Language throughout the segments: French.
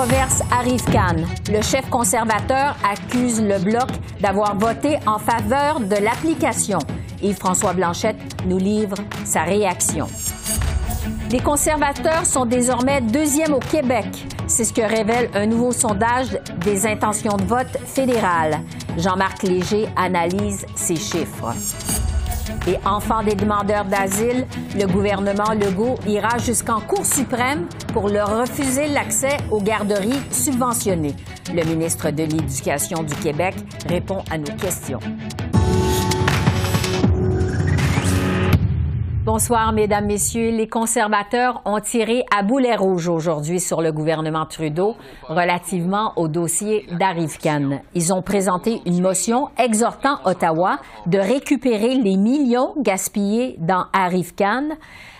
Controverse arrive Cannes. Le chef conservateur accuse le Bloc d'avoir voté en faveur de l'application. Yves-François Blanchette nous livre sa réaction. Les conservateurs sont désormais deuxièmes au Québec. C'est ce que révèle un nouveau sondage des intentions de vote fédérales. Jean-Marc Léger analyse ces chiffres. Et enfant des demandeurs d'asile, le gouvernement Legault ira jusqu'en Cour suprême pour leur refuser l'accès aux garderies subventionnées. Le ministre de l'Éducation du Québec répond à nos questions. Bonsoir, Mesdames, Messieurs. Les conservateurs ont tiré à boulet rouge aujourd'hui sur le gouvernement Trudeau relativement au dossier d'Arrive-Can. Ils ont présenté une motion exhortant Ottawa de récupérer les millions gaspillés dans Arrive-Can.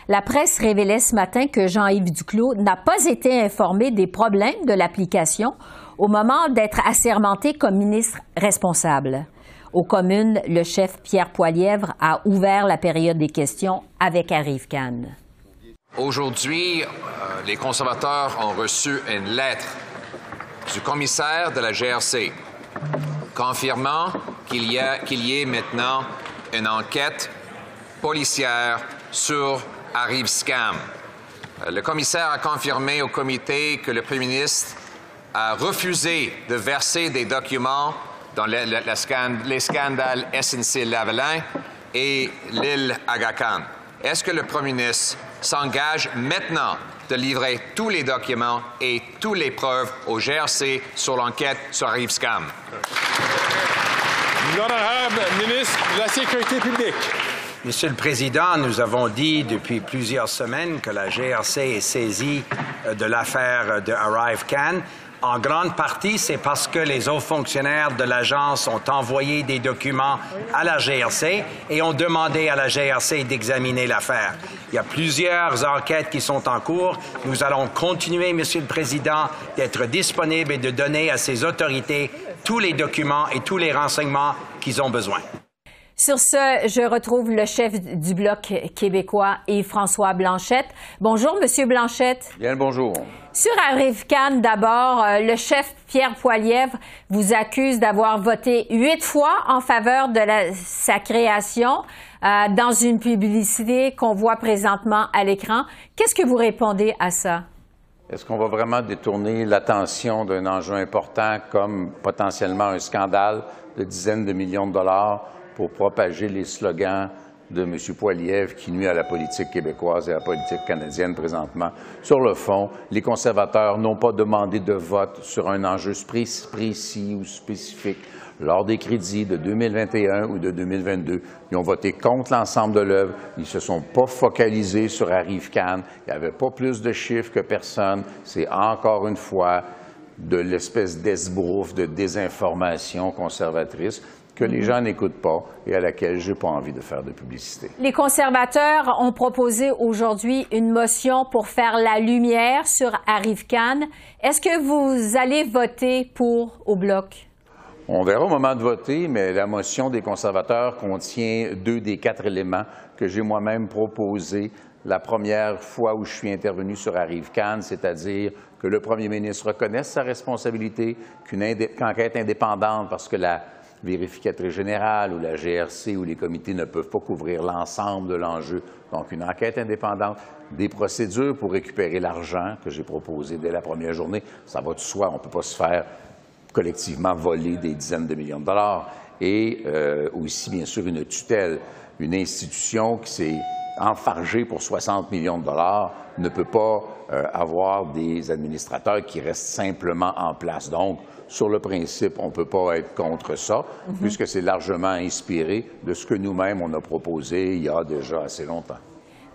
La presse révélait ce matin que Jean-Yves Duclos n'a pas été informé des problèmes de l'application au moment d'être assermenté comme ministre responsable. Aux communes, le chef Pierre Poilièvre a ouvert la période des questions avec Arrive Cannes. Aujourd'hui, euh, les conservateurs ont reçu une lettre du commissaire de la GRC confirmant qu'il y, y ait maintenant une enquête policière sur Arrive Scam. Euh, le commissaire a confirmé au comité que le Premier ministre a refusé de verser des documents dans les scandales SNC-Lavalin et l'île Aga Est-ce que le Premier ministre s'engage maintenant de livrer tous les documents et toutes les preuves au GRC sur l'enquête sur Arrive Scam? L'honorable ministre de la Sécurité publique. Monsieur le Président, nous avons dit depuis plusieurs semaines que la GRC est saisie euh, de l'affaire de Arrive Can. En grande partie, c'est parce que les hauts fonctionnaires de l'agence ont envoyé des documents à la GRC et ont demandé à la GRC d'examiner l'affaire. Il y a plusieurs enquêtes qui sont en cours. Nous allons continuer, Monsieur le Président, d'être disponibles et de donner à ces autorités tous les documents et tous les renseignements qu'ils ont besoin. Sur ce, je retrouve le chef du Bloc québécois, Yves-François Blanchette. Bonjour, Monsieur Blanchette. Bien bonjour. Sur Arrive-Can, d'abord, euh, le chef Pierre Poilièvre vous accuse d'avoir voté huit fois en faveur de sa création euh, dans une publicité qu'on voit présentement à l'écran. Qu'est-ce que vous répondez à ça? Est-ce qu'on va vraiment détourner l'attention d'un enjeu important comme potentiellement un scandale de dizaines de millions de dollars pour propager les slogans de M. Poiliev qui nuit à la politique québécoise et à la politique canadienne présentement. Sur le fond, les conservateurs n'ont pas demandé de vote sur un enjeu précis ou spécifique lors des crédits de 2021 ou de 2022. Ils ont voté contre l'ensemble de l'œuvre. Ils ne se sont pas focalisés sur Arrive Cannes. Il n'y avait pas plus de chiffres que personne. C'est encore une fois de l'espèce d'esbrouf, de désinformation conservatrice que les gens n'écoutent pas et à laquelle je n'ai pas envie de faire de publicité. Les conservateurs ont proposé aujourd'hui une motion pour faire la lumière sur Arrive Cannes. Est-ce que vous allez voter pour au bloc? On verra au moment de voter, mais la motion des conservateurs contient deux des quatre éléments que j'ai moi-même proposés la première fois où je suis intervenu sur Arrive Cannes, c'est-à-dire que le premier ministre reconnaisse sa responsabilité, qu'une enquête indépendante, parce que la vérificatrice générale ou la GRC ou les comités ne peuvent pas couvrir l'ensemble de l'enjeu. Donc, une enquête indépendante, des procédures pour récupérer l'argent que j'ai proposé dès la première journée. Ça va de soi, on ne peut pas se faire collectivement voler des dizaines de millions de dollars. Et euh, aussi, bien sûr, une tutelle. Une institution qui s'est enfargée pour 60 millions de dollars ne peut pas euh, avoir des administrateurs qui restent simplement en place. Donc, sur le principe, on ne peut pas être contre ça, mhm. puisque c'est largement inspiré de ce que nous-mêmes, on a proposé il y a déjà assez longtemps.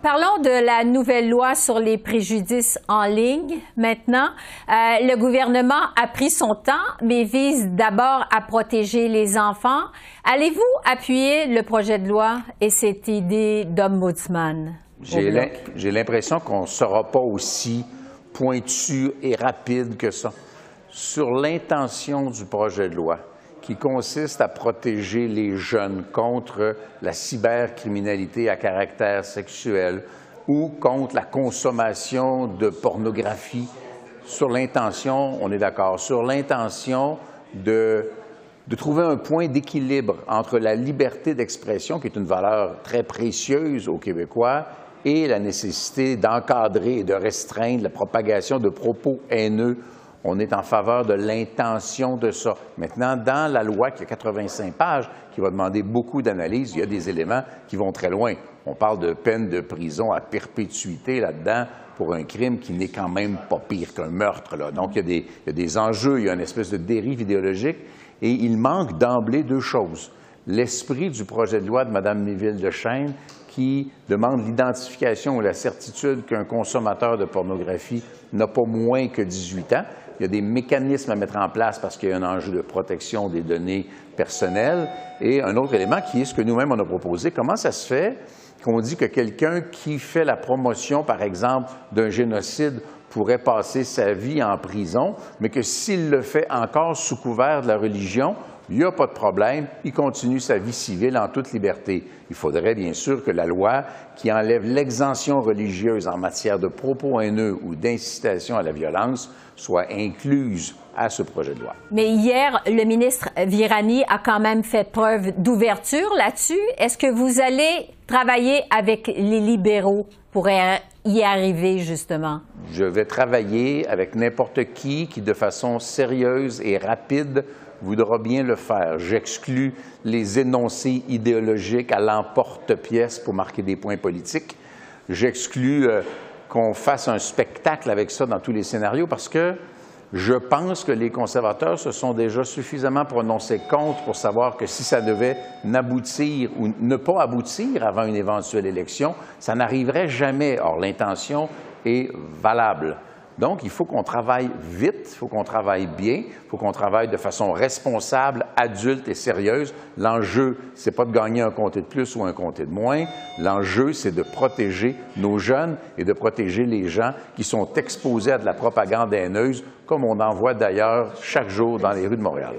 Parlons de la nouvelle loi sur les préjudices en ligne maintenant. Euh, le gouvernement a pris son temps, mais vise d'abord à protéger les enfants. Allez-vous appuyer le projet de loi et cette idée d'ombudsman? J'ai l'impression qu'on ne sera pas aussi pointu et rapide que ça sur l'intention du projet de loi qui consiste à protéger les jeunes contre la cybercriminalité à caractère sexuel ou contre la consommation de pornographie. Sur l'intention, on est d'accord, sur l'intention de, trouver un point d'équilibre entre la liberté d'expression, qui est une valeur très précieuse aux Québécois, et la nécessité d'encadrer et de restreindre la propagation de propos haineux on est en faveur de l'intention de ça. Maintenant, dans la loi qui a 85 pages, qui va demander beaucoup d'analyse, il y a des éléments qui vont très loin. On parle de peine de prison à perpétuité là-dedans pour un crime qui n'est quand même pas pire qu'un meurtre. Donc, il y, a des, enjeux, il y a une espèce de dérive idéologique, et il manque d'emblée deux choses. L'esprit du projet de loi de Mme Méville de Chêne, qui demande l'identification ou la certitude qu'un consommateur de pornographie n'a pas moins que 18 ans, il y a des mécanismes à mettre en place parce qu'il y a un enjeu de protection des données personnelles. Et un autre élément qui est ce que nous-mêmes on a proposé, comment ça se fait qu'on dit que quelqu'un qui fait la promotion, par exemple, d'un génocide pourrait passer sa vie en prison, mais que s'il le fait encore sous couvert de la religion, il n'y a pas de problème, il continue sa vie civile en toute liberté. Il faudrait bien sûr que la loi qui enlève l'exemption religieuse en matière de propos haineux ou d'incitation à la violence soit incluse à ce projet de loi. Mais hier, le ministre Virani a quand même fait preuve d'ouverture là-dessus. Est-ce que vous allez travailler avec les libéraux pour y arriver, justement? Je vais travailler avec n'importe qui qui, de façon sérieuse et rapide, voudra bien le faire. J'exclus les énoncés idéologiques à l'emporte-pièce pour marquer des points politiques. J'exclus euh, qu'on fasse un spectacle avec ça dans tous les scénarios parce que je pense que les conservateurs se sont déjà suffisamment prononcés contre pour savoir que si ça devait n'aboutir ou ne pas aboutir avant une éventuelle élection, ça n'arriverait jamais. Or, l'intention est valable. Donc, il faut qu'on travaille vite, il faut qu'on travaille bien, il faut qu'on travaille de façon responsable, adulte et sérieuse. L'enjeu, c'est pas de gagner un comté de plus ou un comté de moins. L'enjeu, c'est de protéger nos jeunes et de protéger les gens qui sont exposés à de la propagande haineuse comme on en voit d'ailleurs chaque jour dans les rues de Montréal.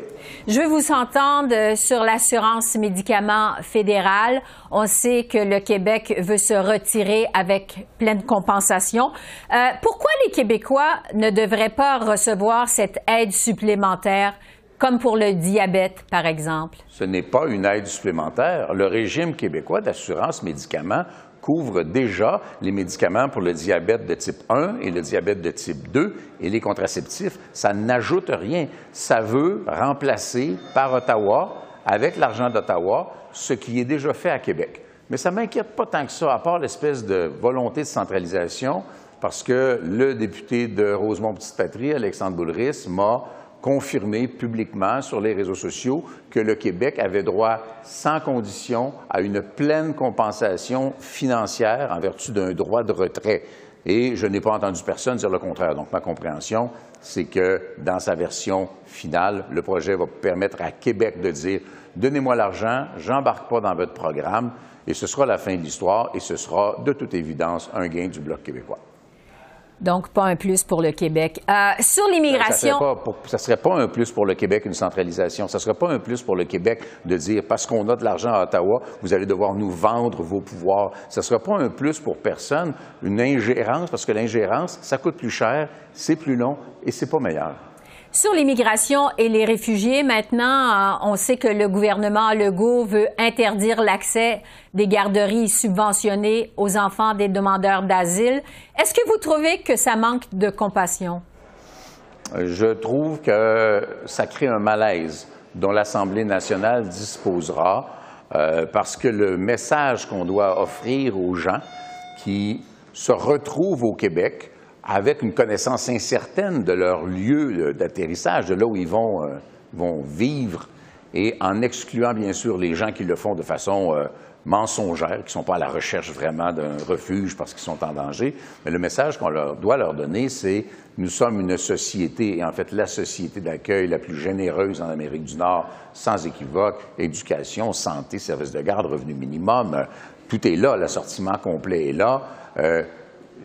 Je veux vous entendre sur l'assurance médicaments fédérale. On sait que le Québec veut se retirer avec pleine compensation. Euh, pourquoi les Québécois ne devraient pas recevoir cette aide supplémentaire? comme pour le diabète, par exemple? Ce n'est pas une aide supplémentaire. Le régime québécois d'assurance médicaments couvre déjà les médicaments pour le diabète de type 1 et le diabète de type 2 et les contraceptifs. Ça n'ajoute rien. Ça veut remplacer par Ottawa, avec l'argent d'Ottawa, ce qui est déjà fait à Québec. Mais ça ne m'inquiète pas tant que ça, à part l'espèce de volonté de centralisation, parce que le député de Rosemont-Petite-Patrie, Alexandre Boulris, m'a confirmé publiquement sur les réseaux sociaux que le Québec avait droit sans condition à une pleine compensation financière en vertu d'un droit de retrait. Et je n'ai pas entendu personne dire le contraire. Donc, ma compréhension, c'est que dans sa version finale, le projet va permettre à Québec de dire Donnez-moi l'argent, j'embarque pas dans votre programme, et ce sera la fin de l'histoire, et ce sera de toute évidence un gain du Bloc québécois. Donc, pas un plus pour le Québec. Euh, sur l'immigration. Ça ne serait, pas un plus pour le Québec, une centralisation. Ça ne serait pas un plus pour le Québec de dire parce qu'on a de l'argent à Ottawa, vous allez devoir nous vendre vos pouvoirs. Ça ne serait pas un plus pour personne, une ingérence, parce que l'ingérence, ça coûte plus cher, c'est plus long et c'est pas meilleur. Sur l'immigration et les réfugiés, maintenant, euh, on sait que le gouvernement Legault veut interdire l'accès des garderies subventionnées aux enfants des demandeurs d'asile. Est-ce que vous trouvez que ça manque de compassion? Je trouve que ça crée un malaise dont l'Assemblée nationale disposera euh, parce que le message qu'on doit offrir aux gens qui se retrouvent au Québec, avec une connaissance incertaine de leur lieu d'atterrissage, de là où ils vont, euh, vont vivre et en excluant bien sûr les gens qui le font de façon euh, mensongère, qui ne sont pas à la recherche vraiment d'un refuge parce qu'ils sont en danger. Mais le message qu'on leur doit leur donner, c'est nous sommes une société, et en fait la société d'accueil la plus généreuse en Amérique du Nord, sans équivoque, éducation, santé, services de garde, revenu minimum, euh, tout est là, l'assortiment complet est là. Euh,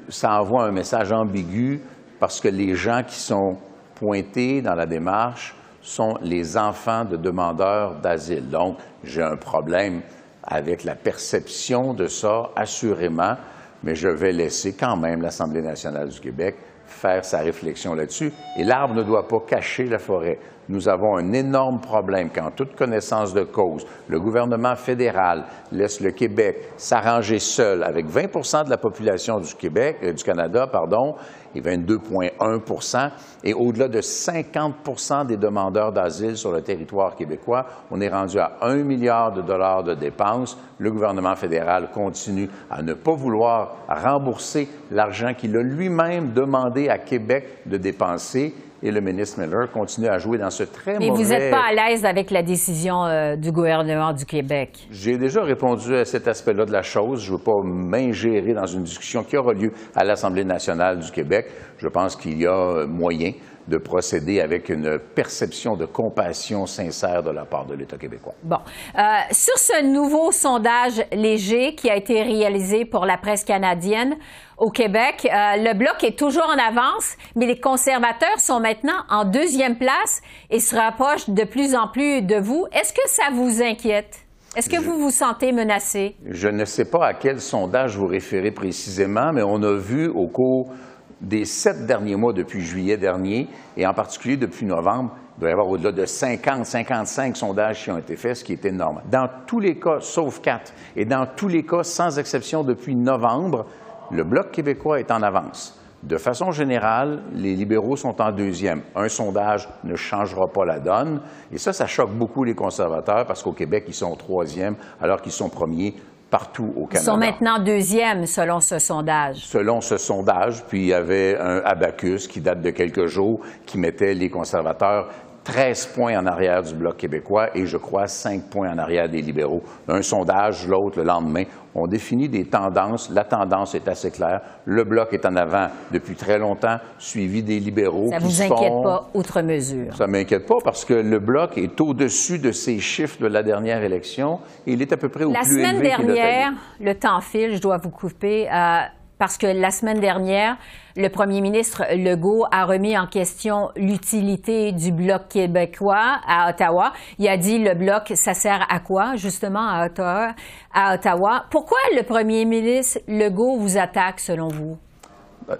ça envoie un message ambigu parce que les gens qui sont pointés dans la démarche sont les enfants de demandeurs d'asile. Donc, j'ai un problème avec la perception de ça, assurément, mais je vais laisser quand même l'Assemblée nationale du Québec faire sa réflexion là-dessus. Et l'arbre ne doit pas cacher la forêt. Nous avons un énorme problème quand, toute connaissance de cause, le gouvernement fédéral laisse le Québec s'arranger seul avec 20% de la population du Québec, euh, du Canada, pardon, et 22,1 Et au-delà de 50% des demandeurs d'asile sur le territoire québécois, on est rendu à 1 milliard de dollars de dépenses. Le gouvernement fédéral continue à ne pas vouloir rembourser l'argent qu'il a lui-même demandé à Québec de dépenser et le ministre Miller continue à jouer dans ce très Mais mauvais... vous n'êtes pas à l'aise avec la décision euh, du gouvernement du Québec. J'ai déjà répondu à cet aspect-là de la chose. Je ne veux pas m'ingérer dans une discussion qui aura lieu à l'Assemblée nationale du Québec. Je pense qu'il y a moyen de procéder avec une perception de compassion sincère de la part de l'État québécois. Bon. Euh, sur ce nouveau sondage léger qui a été réalisé pour la presse canadienne au Québec, euh, le bloc est toujours en avance, mais les conservateurs sont maintenant en deuxième place et se rapprochent de plus en plus de vous. Est-ce que ça vous inquiète? Est-ce que vous vous sentez menacé? Je ne sais pas à quel sondage vous référez précisément, mais on a vu au cours des sept derniers mois depuis juillet dernier, et en particulier depuis novembre, il doit y avoir au-delà de 50, 55 sondages qui ont été faits, ce qui est énorme. Dans tous les cas, sauf quatre, et dans tous les cas, sans exception depuis novembre, le Bloc québécois est en avance. De façon générale, les libéraux sont en deuxième. Un sondage ne changera pas la donne. Et ça, ça choque beaucoup les conservateurs parce qu'au Québec, ils sont troisième alors qu'ils sont premiers partout au Canada. Ils sont maintenant deuxième selon ce sondage. Selon ce sondage, puis il y avait un abacus qui date de quelques jours qui mettait les conservateurs 13 points en arrière du Bloc québécois et je crois 5 points en arrière des libéraux. Un sondage, l'autre le lendemain. On définit des tendances. La tendance est assez claire. Le Bloc est en avant depuis très longtemps, suivi des libéraux. Ça qui vous inquiète sont- pas, outre mesure? Ça ne m'inquiète pas parce que le Bloc est au-dessus de ces chiffres de la dernière élection et il est à peu près au La plus semaine élevé qu'il a dernière, le temps file, je dois vous couper, euh, parce que la semaine dernière, le premier ministre Legault a remis en question l'utilité du Bloc québécois à Ottawa. Il a dit le Bloc, ça sert à quoi, justement, à Ottawa? À Ottawa. Pourquoi le premier ministre Legault vous attaque, selon vous?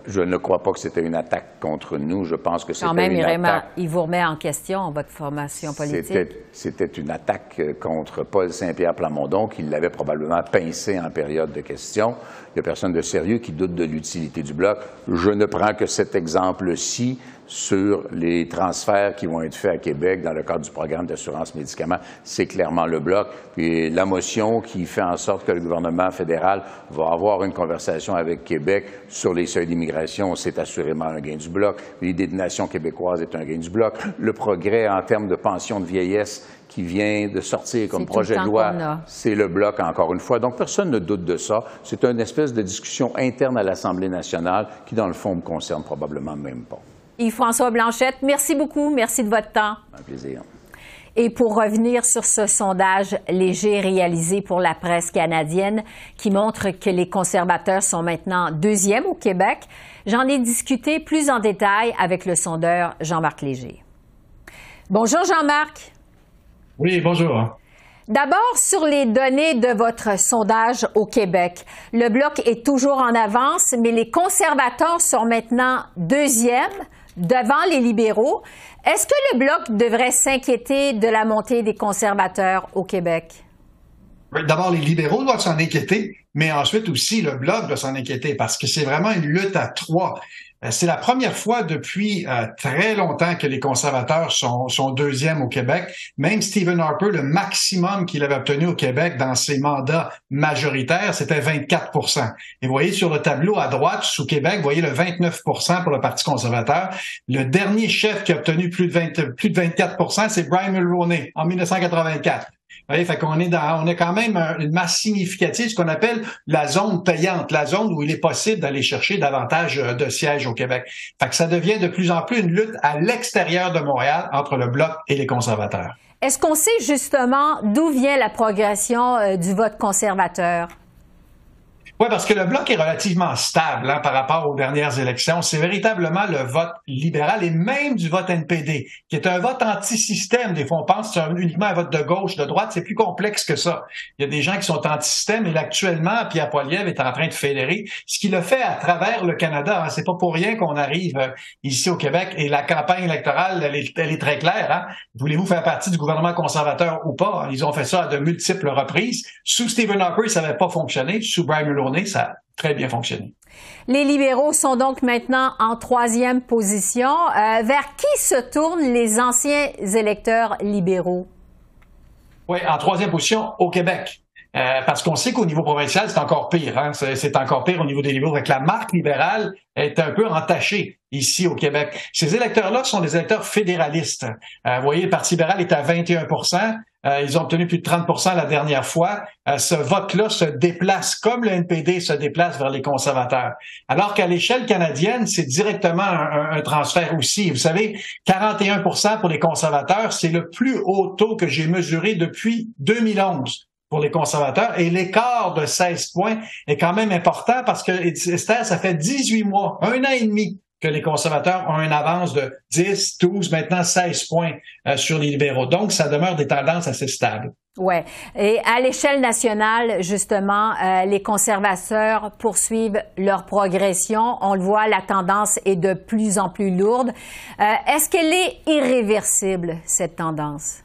Je ne crois pas que c'était une attaque contre nous. Je pense que c'était Quand même, une il, remet- attaque il vous remet en question votre formation politique. C'était- C'était une attaque euh, contre Paul Saint-Pierre Plamondon qui l'avait probablement pincé en période de questions. Il n'y a personne de sérieux qui doute de l'utilité du bloc. Je ne prends que cet exemple-ci sur les transferts qui vont être faits à Québec dans le cadre du programme d'assurance médicaments. C'est clairement le bloc. Puis la motion qui fait en sorte que le gouvernement fédéral va avoir une conversation avec Québec sur les seuils d'immigration, c'est assurément un gain du bloc. L'idée de nation québécoise est un gain du bloc. Le progrès en termes de pension de vieillesse qui vient de sortir comme projet de loi, c'est le bloc encore une fois. Donc personne ne doute de ça. C'est une espèce de discussion interne à l'Assemblée nationale qui, dans le fond, me concerne probablement même pas. Yves-François Blanchette, merci beaucoup. Merci de votre temps. Un plaisir. Et pour revenir sur ce sondage léger réalisé pour la presse canadienne qui montre que les conservateurs sont maintenant deuxième au Québec, j'en ai discuté plus en détail avec le sondeur Jean-Marc Léger. Bonjour Jean-Marc. Oui, bonjour. D'abord, sur les données de votre sondage au Québec, le Bloc est toujours en avance, mais les conservateurs sont maintenant deuxième devant les libéraux. Est-ce que le Bloc devrait s'inquiéter de la montée des conservateurs au Québec? D'abord, les libéraux doivent s'en inquiéter, mais ensuite aussi le Bloc doit s'en inquiéter parce que c'est vraiment une lutte à trois. Euh, c'est la première fois depuis euh, très longtemps que les conservateurs sont, sont deuxièmes au Québec. Même Stephen Harper, le maximum qu'il avait obtenu au Québec dans ses mandats majoritaires, c'était 24% Et vous voyez sur le tableau à droite, sous Québec, vous voyez le 29% pour le Parti conservateur. Le dernier chef qui a obtenu plus de, 20, plus de 24% c'est Brian Mulroney en 1984. Fait qu'on est dans, on est quand même une masse significative, ce qu'on appelle la zone payante, la zone où il est possible d'aller chercher davantage euh, de sièges au Québec. Fait que ça devient de plus en plus une lutte à l'extérieur de Montréal entre le Bloc et les conservateurs. Est-ce qu'on sait justement d'où vient la progression euh, du vote conservateur? Oui, parce que le bloc est relativement stable hein, par rapport aux dernières élections. C'est véritablement le vote libéral et même du vote NPD, qui est un vote anti-système. Des fois, on pense que c'est uniquement un vote de gauche, de droite. C'est plus complexe que ça. Il y a des gens qui sont anti-système et actuellement, Pierre Poilievre est en train de fédérer, ce qu'il a fait à travers le Canada. Hein. C'est pas pour rien qu'on arrive euh, ici au Québec et la campagne électorale, elle est, très claire. Hein. Voulez-vous faire partie du gouvernement conservateur ou pas? Ils ont fait ça à de multiples reprises. Sous Stephen Harper, ça n'avait pas fonctionné. Sous Brian Mulroney, ça a très bien fonctionné. Les libéraux sont donc maintenant en troisième position. Euh, vers qui se tournent les anciens électeurs libéraux? Oui, en troisième position au Québec. Euh, parce qu'on sait qu'au niveau provincial, c'est encore pire. Hein? C'est encore pire au niveau des libéraux. Avec la marque libérale est un peu entachée ici au Québec. Ces électeurs-là sont des électeurs fédéralistes. Euh, vous voyez, le Parti libéral est à 21 euh, Ils ont obtenu plus de 30% la dernière fois. ce vote-là se déplace, comme le NPD se déplace vers les conservateurs. Alors qu'à l'échelle canadienne, c'est directement un, un, transfert aussi. Vous savez, 41% pour les conservateurs, c'est le plus haut taux que j'ai mesuré depuis 2011 pour les conservateurs. Et l'écart de 16 points est quand même important parce que, Esther, ça fait 18 mois, un an et demi que les conservateurs ont une avance de 10, 12, maintenant 16 points euh, sur les libéraux. Donc, ça demeure des tendances assez stables. Ouais. Et à l'échelle nationale, justement, euh, les conservateurs poursuivent leur progression. On le voit, la tendance est de plus en plus lourde. Euh, est-ce qu'elle est irréversible, cette tendance?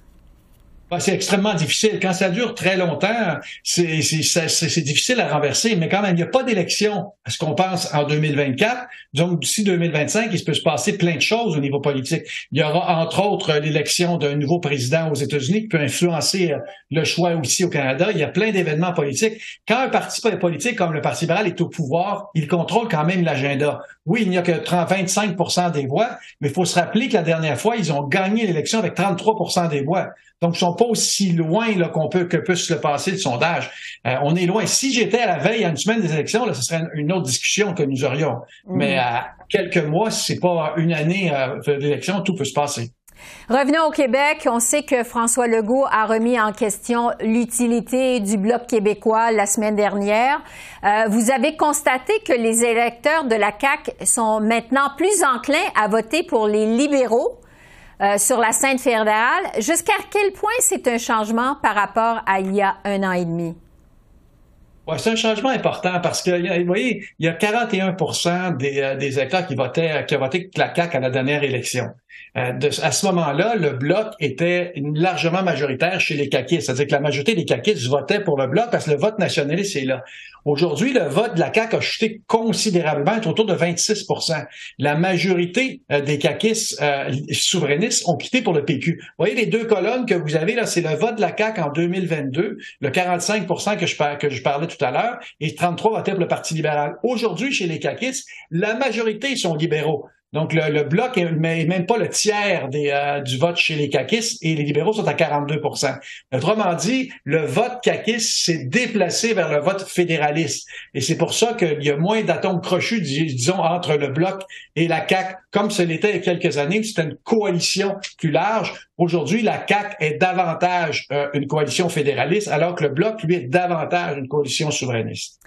Ah, c'est extrêmement difficile. Quand ça dure très longtemps, c'est difficile à renverser, mais quand même, il n'y a pas d'élection à ce qu'on pense en 2024. Donc, d'ici 2025, il peut se passer plein de choses au niveau politique. Il y aura, entre autres, l'élection d'un nouveau président aux États-Unis qui peut influencer euh, le choix aussi au Canada. Il y a plein d'événements politiques. Quand un parti politique comme le Parti libéral est au pouvoir, il contrôle quand même l'agenda. Oui, il n'y a que 30, 25% des voix, mais il faut se rappeler que la dernière fois, ils ont gagné l'élection avec 33% des voix. Donc, ils sont pas aussi loin là, qu'on peut que puisse se passer le sondage. Euh, on est loin. Si j'étais à la veille, à une semaine des élections, là, ce serait une autre discussion que nous aurions. Mm. Mais à quelques mois, si c'est pas une année euh, d'élection, tout peut se passer. Revenons au Québec. On sait que François Legault a remis en question l'utilité du Bloc québécois la semaine dernière. Euh, vous avez constaté que les électeurs de la CAQ sont maintenant plus enclins à voter pour les libéraux euh, sur la scène fédérale. Jusqu'à quel point c'est un changement par rapport à il y a un an et demi? Ouais, c'est un changement important parce que, vous voyez, il y a 41 des, euh, des électeurs qui votaient, qui ont voté la à la dernière élection. Euh, à ce moment-là, le bloc était largement majoritaire chez les caquistes. C'est-à-dire que la majorité des caquistes votaient pour le bloc parce que le vote nationaliste est là. Aujourd'hui, le vote de la CAQ a chuté considérablement, autour de 26% La majorité euh, des caquistes euh, souverainistes ont quitté pour le PQ. Vous voyez les deux colonnes que vous avez là, c'est le vote de la CAQ en 2022, le 45 que je, que je parlais tout à l'heure, et 33 votaient pour le Parti libéral. Aujourd'hui, chez les caquistes, la majorité sont libéraux. Donc, le, bloc n'est même pas le tiers des, euh, du vote chez les caquistes et les libéraux sont à 42 Autrement dit, le vote caquiste s'est déplacé vers le vote fédéraliste. Et c'est pour ça qu'il y a moins d'atomes crochus, disons, entre le bloc et la CAQ, comme ce l'était il y a quelques années, c'était une coalition plus large. Aujourd'hui, la CAQ est davantage euh, une coalition fédéraliste, alors que le bloc, lui, est davantage une coalition souverainiste.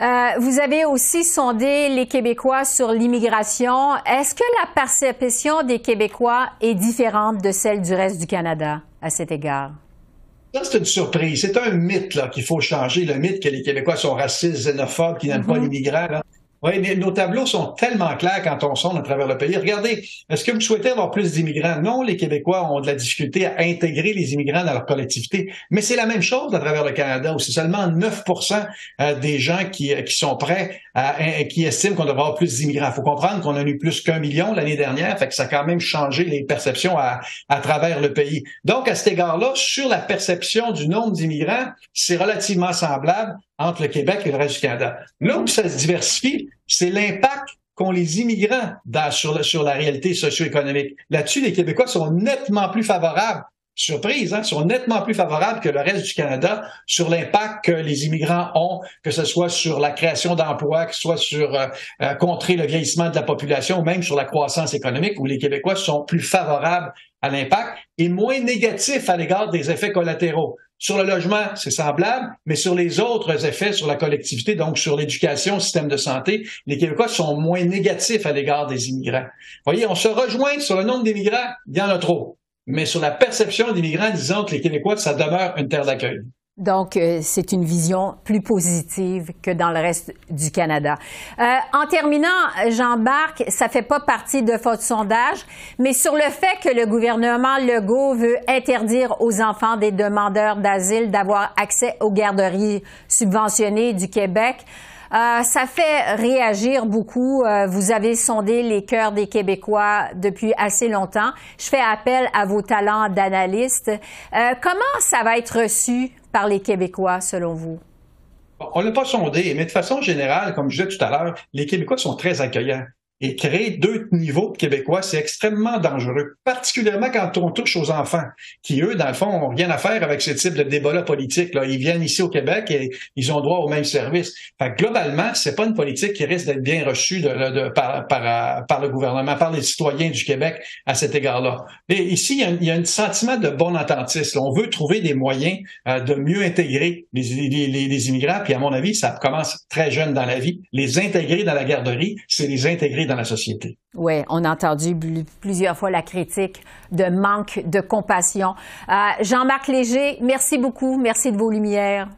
Euh, vous avez aussi sondé les Québécois sur l'immigration. Est-ce que la perception des Québécois est différente de celle du reste du Canada à cet égard? C'est une surprise. C'est un mythe là qu'il faut changer, le mythe que les Québécois sont racistes, xénophobes, qui n'aiment pas mm-hmm. les migrants. Oui, nos tableaux sont tellement clairs quand on sonde à travers le pays. Regardez, est-ce que vous souhaitez avoir plus d'immigrants? Non, les Québécois ont de la difficulté à intégrer les immigrants dans leur collectivité. Mais c'est la même chose à travers le Canada, où c'est seulement 9% euh, des gens qui, euh, qui sont prêts, à, qui estiment qu'on devrait avoir plus d'immigrants. Il faut comprendre qu'on a eu plus qu'un million l'année dernière, fait que ça a quand même changé les perceptions à, à travers le pays. Donc, à cet égard-là, sur la perception du nombre d'immigrants, c'est relativement semblable entre le Québec et le reste du Canada. Là où ça se diversifie, c'est l'impact qu'ont les immigrants sur la réalité socio-économique. Là-dessus, les Québécois sont nettement plus favorables surprise, hein, sont nettement plus favorables que le reste du Canada sur l'impact que les immigrants ont, que ce soit sur la création d'emplois, que ce soit sur euh, euh, contrer le vieillissement de la population, ou même sur la croissance économique, où les Québécois sont plus favorables à l'impact et moins négatifs à l'égard des effets collatéraux. Sur le logement, c'est semblable, mais sur les autres effets sur la collectivité, donc sur l'éducation, système de santé, les Québécois sont moins négatifs à l'égard des immigrants. Voyez, on se rejoint sur le nombre d'immigrants, il y en a trop. Mais sur la perception d'immigrants, disons que les Québécois, ça demeure une terre d'accueil. Donc, euh, c'est une vision plus positive que dans le reste du Canada. Euh, en terminant, Jean-Marc, ça fait pas partie de votre sondage, mais sur le fait que le gouvernement Legault veut interdire aux enfants des demandeurs d'asile d'avoir accès aux garderies subventionnées du Québec, euh, ça fait réagir beaucoup. vous avez sondé les cœurs des Québécois depuis assez longtemps. Je fais appel à vos talents d'analyste. comment ça va être reçu par les Québécois, selon vous? On ne l'a pas sondé, mais de façon générale, comme je disais tout à l'heure, les Québécois sont très accueillants et créer deux niveaux québécois, c'est extrêmement dangereux, particulièrement quand on touche aux enfants, qui, eux, dans le fond, n'ont rien à faire avec ce type de débat-là politique. Là. Ils viennent ici au Québec et ils ont droit aux mêmes services. Fait que, globalement, c'est pas une politique qui risque d'être bien reçue de, de, par, par, par, le gouvernement, par les citoyens du Québec à cet égard-là. Et ici, il y, a, un sentiment de bon ententisme. On veut trouver des moyens euh, de mieux intégrer les, les, les immigrants, puis à mon avis, ça commence très jeune dans la vie. Les intégrer dans la garderie, c'est les intégrer dans la société. Oui, on a entendu plusieurs fois la critique de manque de compassion. Euh, Jean-Marc Léger, merci beaucoup. Merci de vos lumières.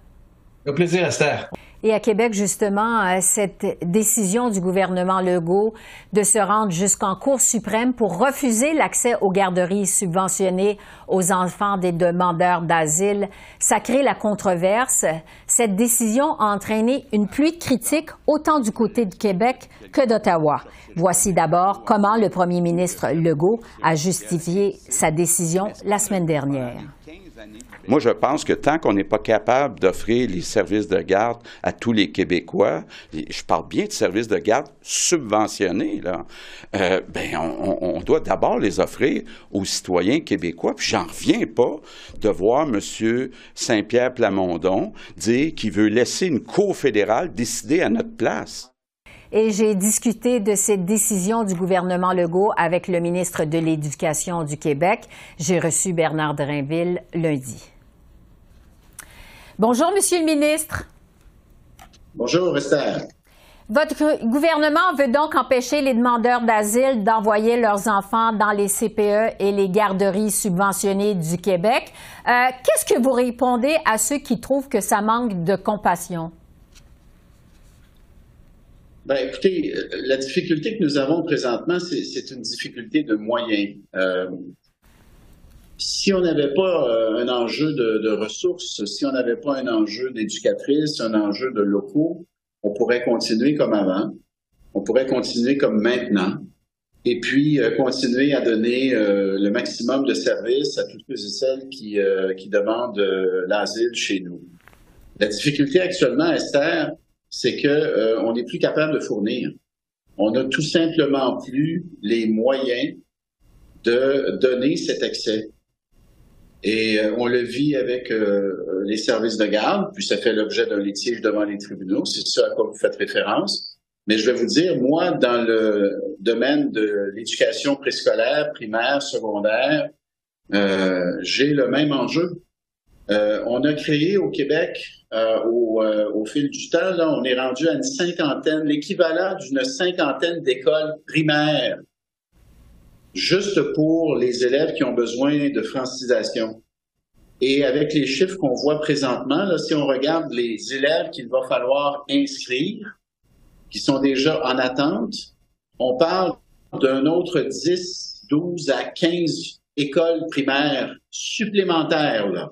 Au plaisir, Esther. Et à Québec, justement, euh, cette décision du gouvernement Legault de se rendre jusqu'en Cour suprême pour refuser l'accès aux garderies subventionnées aux enfants des demandeurs d'asile, ça crée la controverse. Cette décision a entraîné une pluie de critiques autant du côté de Québec que d'Ottawa. Voici d'abord comment le premier ministre Legault a justifié sa décision la semaine dernière. Moi, je pense que tant qu'on n'est pas capable d'offrir les services de garde à tous les Québécois, je parle bien de services de garde subventionnés, là, euh, ben, on, doit d'abord les offrir aux citoyens québécois. Puis j'en reviens pas de voir M. Saint-Pierre Plamondon dire qu'il veut laisser une cour fédérale décider à notre place. Et j'ai discuté de cette décision du gouvernement Legault avec le ministre de l'Éducation du Québec. J'ai reçu Bernard Drinville lundi. Bonjour, Monsieur le ministre. Bonjour, Esther. Votre gouvernement veut donc empêcher les demandeurs d'asile d'envoyer leurs enfants dans les CPE et les garderies subventionnées du Québec. Euh, qu'est-ce que vous répondez à ceux qui trouvent que ça manque de compassion? Ben, écoutez, euh, la difficulté que nous avons présentement, c'est une difficulté de moyens. Euh, si on n'avait pas euh, un enjeu de, ressources, si on n'avait pas un enjeu d'éducatrice, un enjeu de locaux, on pourrait continuer comme avant, on pourrait continuer comme maintenant, et puis continuer à donner le maximum de services à toutes et celles qui, qui demandent l'asile chez nous. La difficulté actuellement, Esther, c'est que on n'est plus capable de fournir. On n'a tout simplement plus les moyens de donner cet accès. Et euh, on le vit avec euh, les services de garde, puis ça fait l'objet d'un litige devant les tribunaux. C'est ça à quoi vous faites référence. Mais je vais vous dire, moi, dans le domaine de l'éducation préscolaire, primaire, secondaire, euh, j'ai le même enjeu. On a créé au Québec, au, au, fil du temps, là, on est rendu à une cinquantaine, l'équivalent d'une cinquantaine d'écoles primaires juste pour les élèves qui ont besoin de francisation. Et avec les chiffres qu'on voit présentement, là, si on regarde les élèves qu'il va falloir inscrire, qui sont déjà en attente. On parle d'un autre 10, 12 à 15 écoles primaires supplémentaires. Là.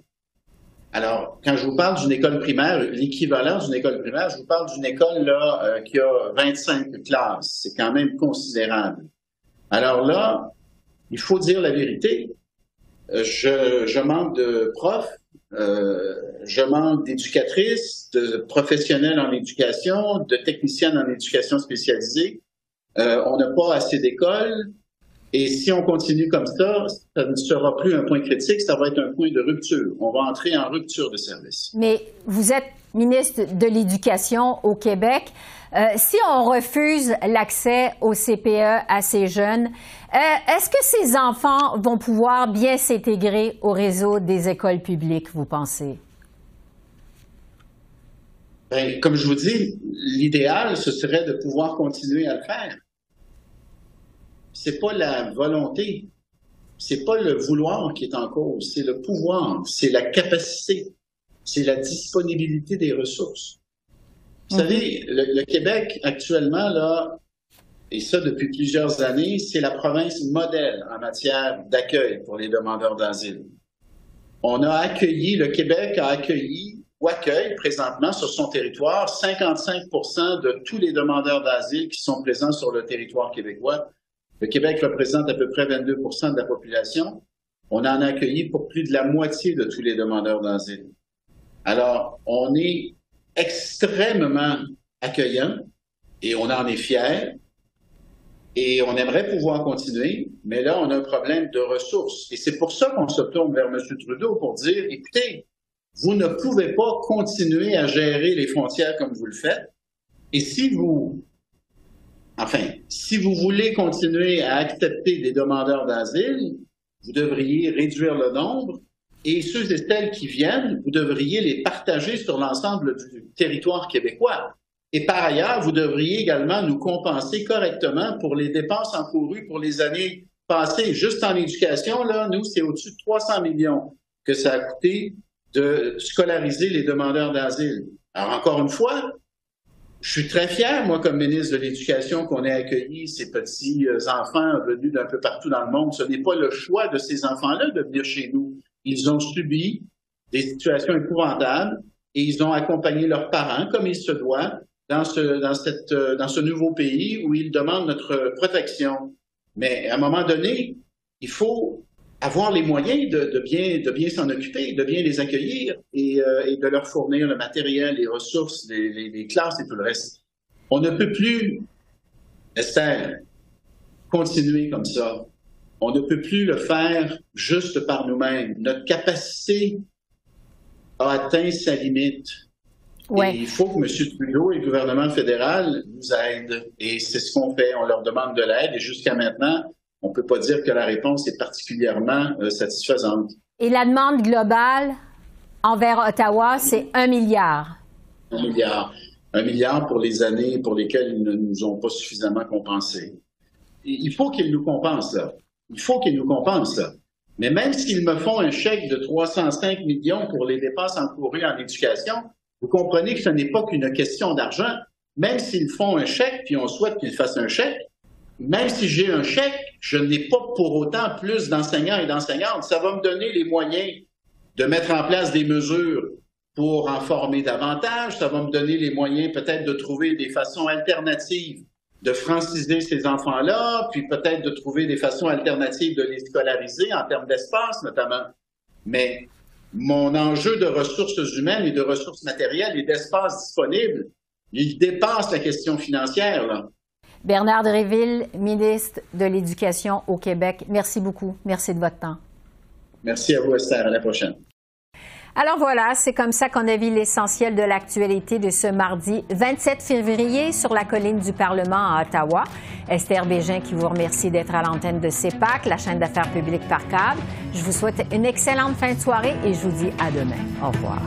Alors, quand je vous parle d'une école primaire, l'équivalent d'une école primaire, je vous parle d'une école là, euh, qui a 25 classes. C'est quand même considérable. Alors là, il faut dire la vérité. Euh, je, je manque de profs, euh, je manque d'éducatrices, de professionnels en éducation, de techniciennes en éducation spécialisée. Euh, on n'a pas assez d'écoles. Et si on continue comme ça, ça ne sera plus un point critique, ça va être un point de rupture. On va entrer en rupture de service. Mais vous êtes ministre de l'Éducation au Québec. Euh, si on refuse l'accès au CPE à ces jeunes, euh, est-ce que ces enfants vont pouvoir bien s'intégrer au réseau des écoles publiques, vous pensez? Ben, comme je vous dis, l'idéal, ce serait de pouvoir continuer à le faire. C'est pas la volonté, c'est pas le vouloir qui est en cause, c'est le pouvoir, c'est la capacité, c'est la disponibilité des ressources. Vous savez, le, Québec, actuellement, là, et ça depuis plusieurs années, c'est la province modèle en matière d'accueil pour les demandeurs d'asile. On a accueilli, le Québec a accueilli ou accueille présentement sur son territoire 55% de tous les demandeurs d'asile qui sont présents sur le territoire québécois. Le Québec représente à peu près 22% de la population. On en a accueilli pour plus de la moitié de tous les demandeurs d'asile. Alors, on est extrêmement accueillant et on en est fier. Et on aimerait pouvoir continuer, mais là, on a un problème de ressources. Et c'est pour ça qu'on se tourne vers M. Trudeau pour dire, écoutez, vous ne pouvez pas continuer à gérer les frontières comme vous le faites. Et si vous, enfin, si vous voulez continuer à accepter des demandeurs d'asile, vous devriez réduire le nombre et ceux et celles qui viennent, vous devriez les partager sur l'ensemble du territoire québécois. Et par ailleurs, vous devriez également nous compenser correctement pour les dépenses encourues pour les années passées. Juste en éducation, là, nous, c'est au-dessus de 300 millions que ça a coûté de scolariser les demandeurs d'asile. Alors, encore une fois, je suis très fier, moi, comme ministre de l'Éducation, qu'on ait accueilli ces petits euh, enfants venus d'un peu partout dans le monde. Ce n'est pas le choix de ces enfants-là de venir chez nous. Ils ont subi des situations épouvantables et ils ont accompagné leurs parents comme il se doit dans ce, dans cette, euh, dans ce nouveau pays où ils demandent notre protection. Mais à un moment donné, il faut avoir les moyens de, bien, de bien s'en occuper, de bien les accueillir et, euh, et, de leur fournir le matériel, les ressources, les, les, les, classes et tout le reste. On ne peut plus, Esther, continuer comme ça. On ne peut plus le faire juste par nous-mêmes. Notre capacité a atteint sa limite. Et il faut que M. Trudeau et le gouvernement fédéral nous aident. Et c'est ce qu'on fait. On leur demande de l'aide. Et jusqu'à maintenant, on ne peut pas dire que la réponse est particulièrement euh, satisfaisante. Et la demande globale envers Ottawa, c'est un milliard. Un milliard. Un milliard pour les années pour lesquelles ils ne nous ont pas suffisamment compensé. Il faut qu'ils nous compensent, là. Il faut qu'ils nous compensent ça. Mais même s'ils me font un chèque de 305 millions pour les dépenses encourues en éducation, vous comprenez que ce n'est pas qu'une question d'argent. Même s'ils font un chèque, puis on souhaite qu'ils fassent un chèque, même si j'ai un chèque, je n'ai pas pour autant plus d'enseignants et d'enseignantes. Ça va me donner les moyens de mettre en place des mesures pour en former davantage. Ça va me donner les moyens peut-être de trouver des façons alternatives de franciser ces enfants-là, puis peut-être de trouver des façons alternatives de les scolariser en termes d'espace notamment. Mais mon enjeu de ressources humaines et de ressources matérielles et d'espace disponible, il dépasse la question financière. Là. Bernard Dréville, ministre de l'Éducation au Québec, merci beaucoup. Merci de votre temps. Merci à vous, Esther. À la prochaine. Alors voilà, c'est comme ça qu'on a vu l'essentiel de l'actualité de ce mardi 27 février sur la colline du Parlement à Ottawa. Esther Bégin qui vous remercie d'être à l'antenne de CEPAC, la chaîne d'affaires publiques par câble. Je vous souhaite une excellente fin de soirée et je vous dis à demain. Au revoir.